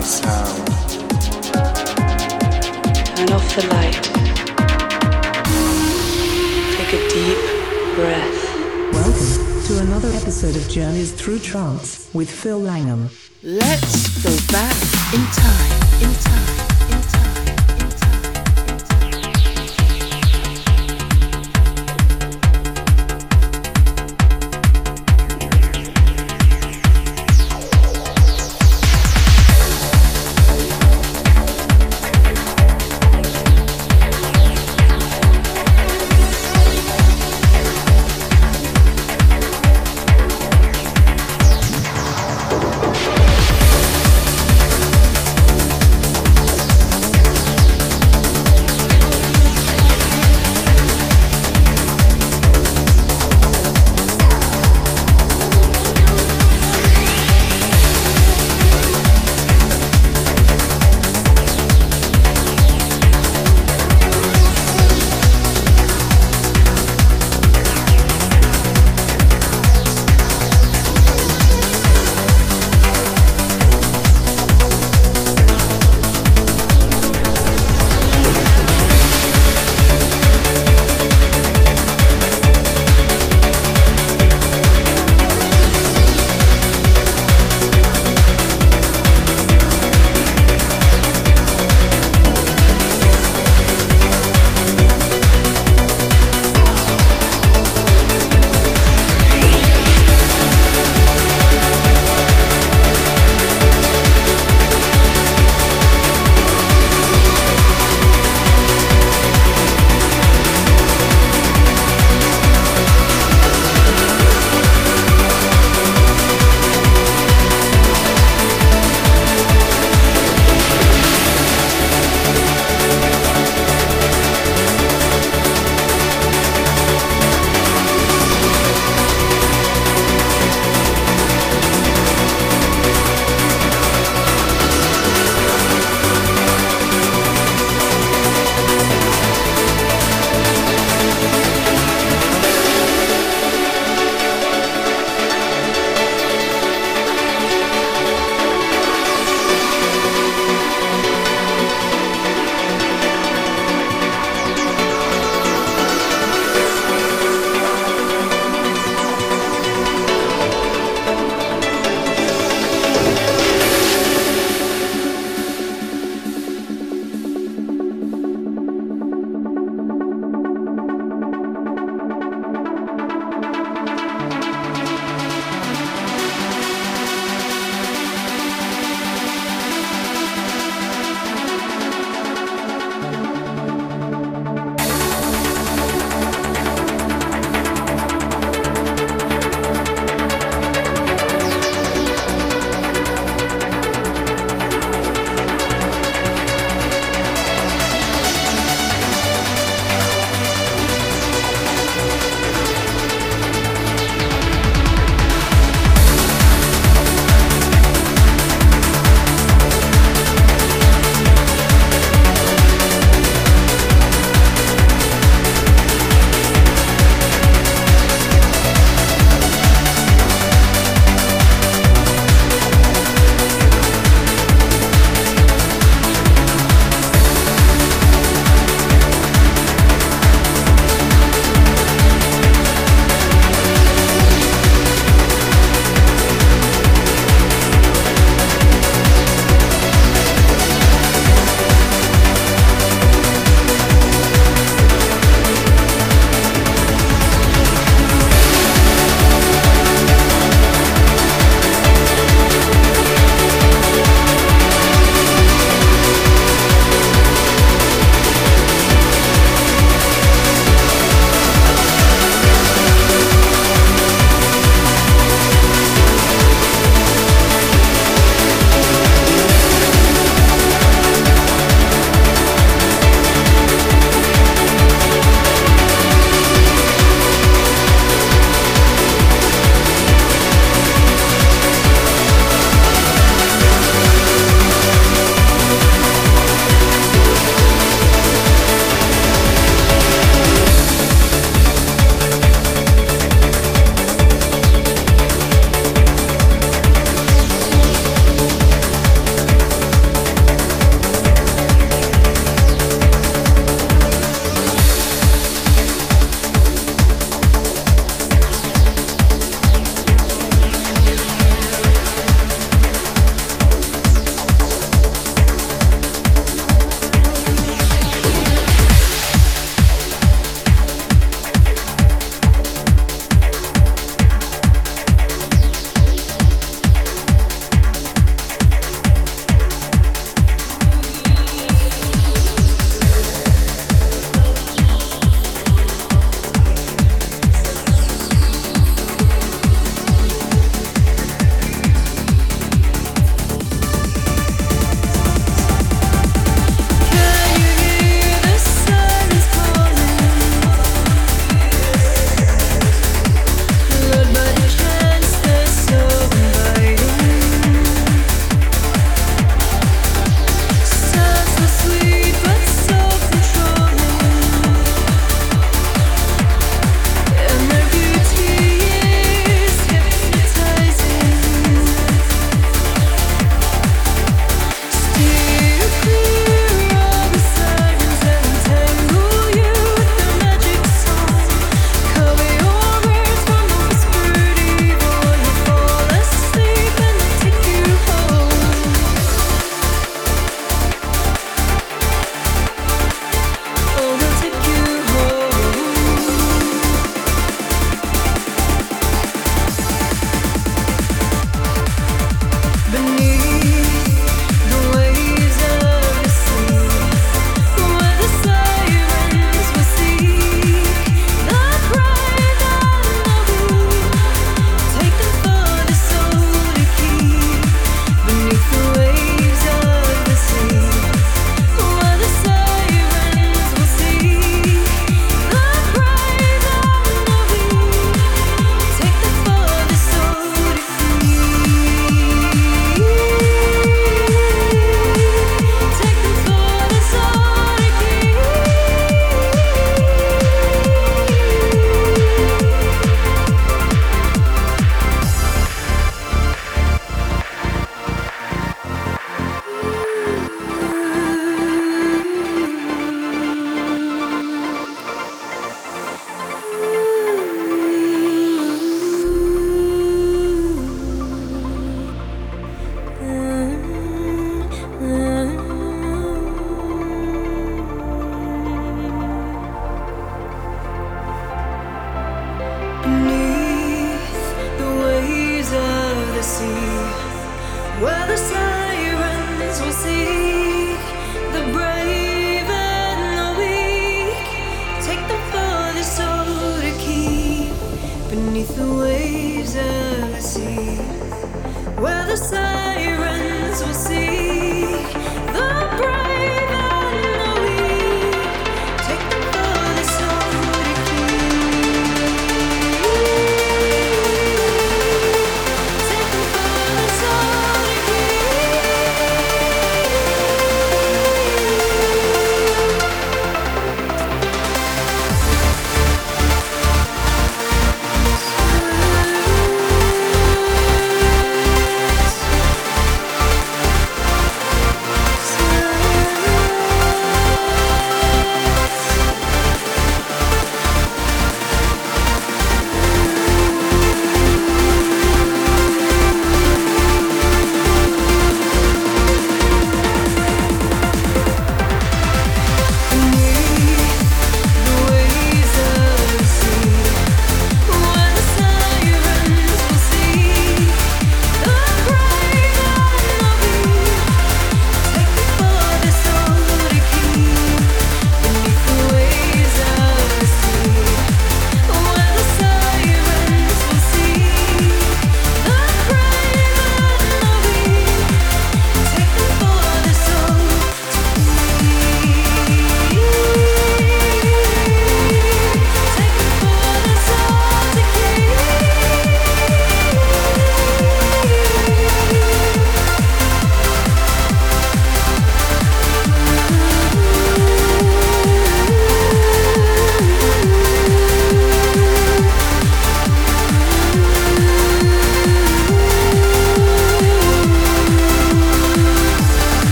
my sound. Turn off the light. Take a deep breath. Welcome to another episode of Journeys Through Trance with Phil Langham. Let's go back in time, in time.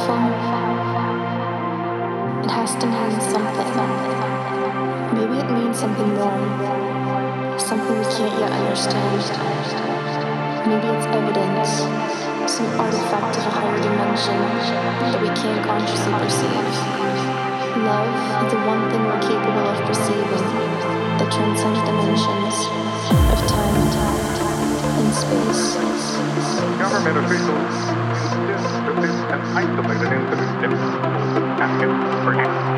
It has to mean something. Maybe it means something more, something we can't yet understand. Maybe it's evidence, some artifact of a higher dimension that we can't consciously perceive. Love is the one thing we're capable of perceiving that transcends dimensions of time and space. Government officials insist that this an isolated incident difficult to tackle, perhaps. Nothing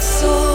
so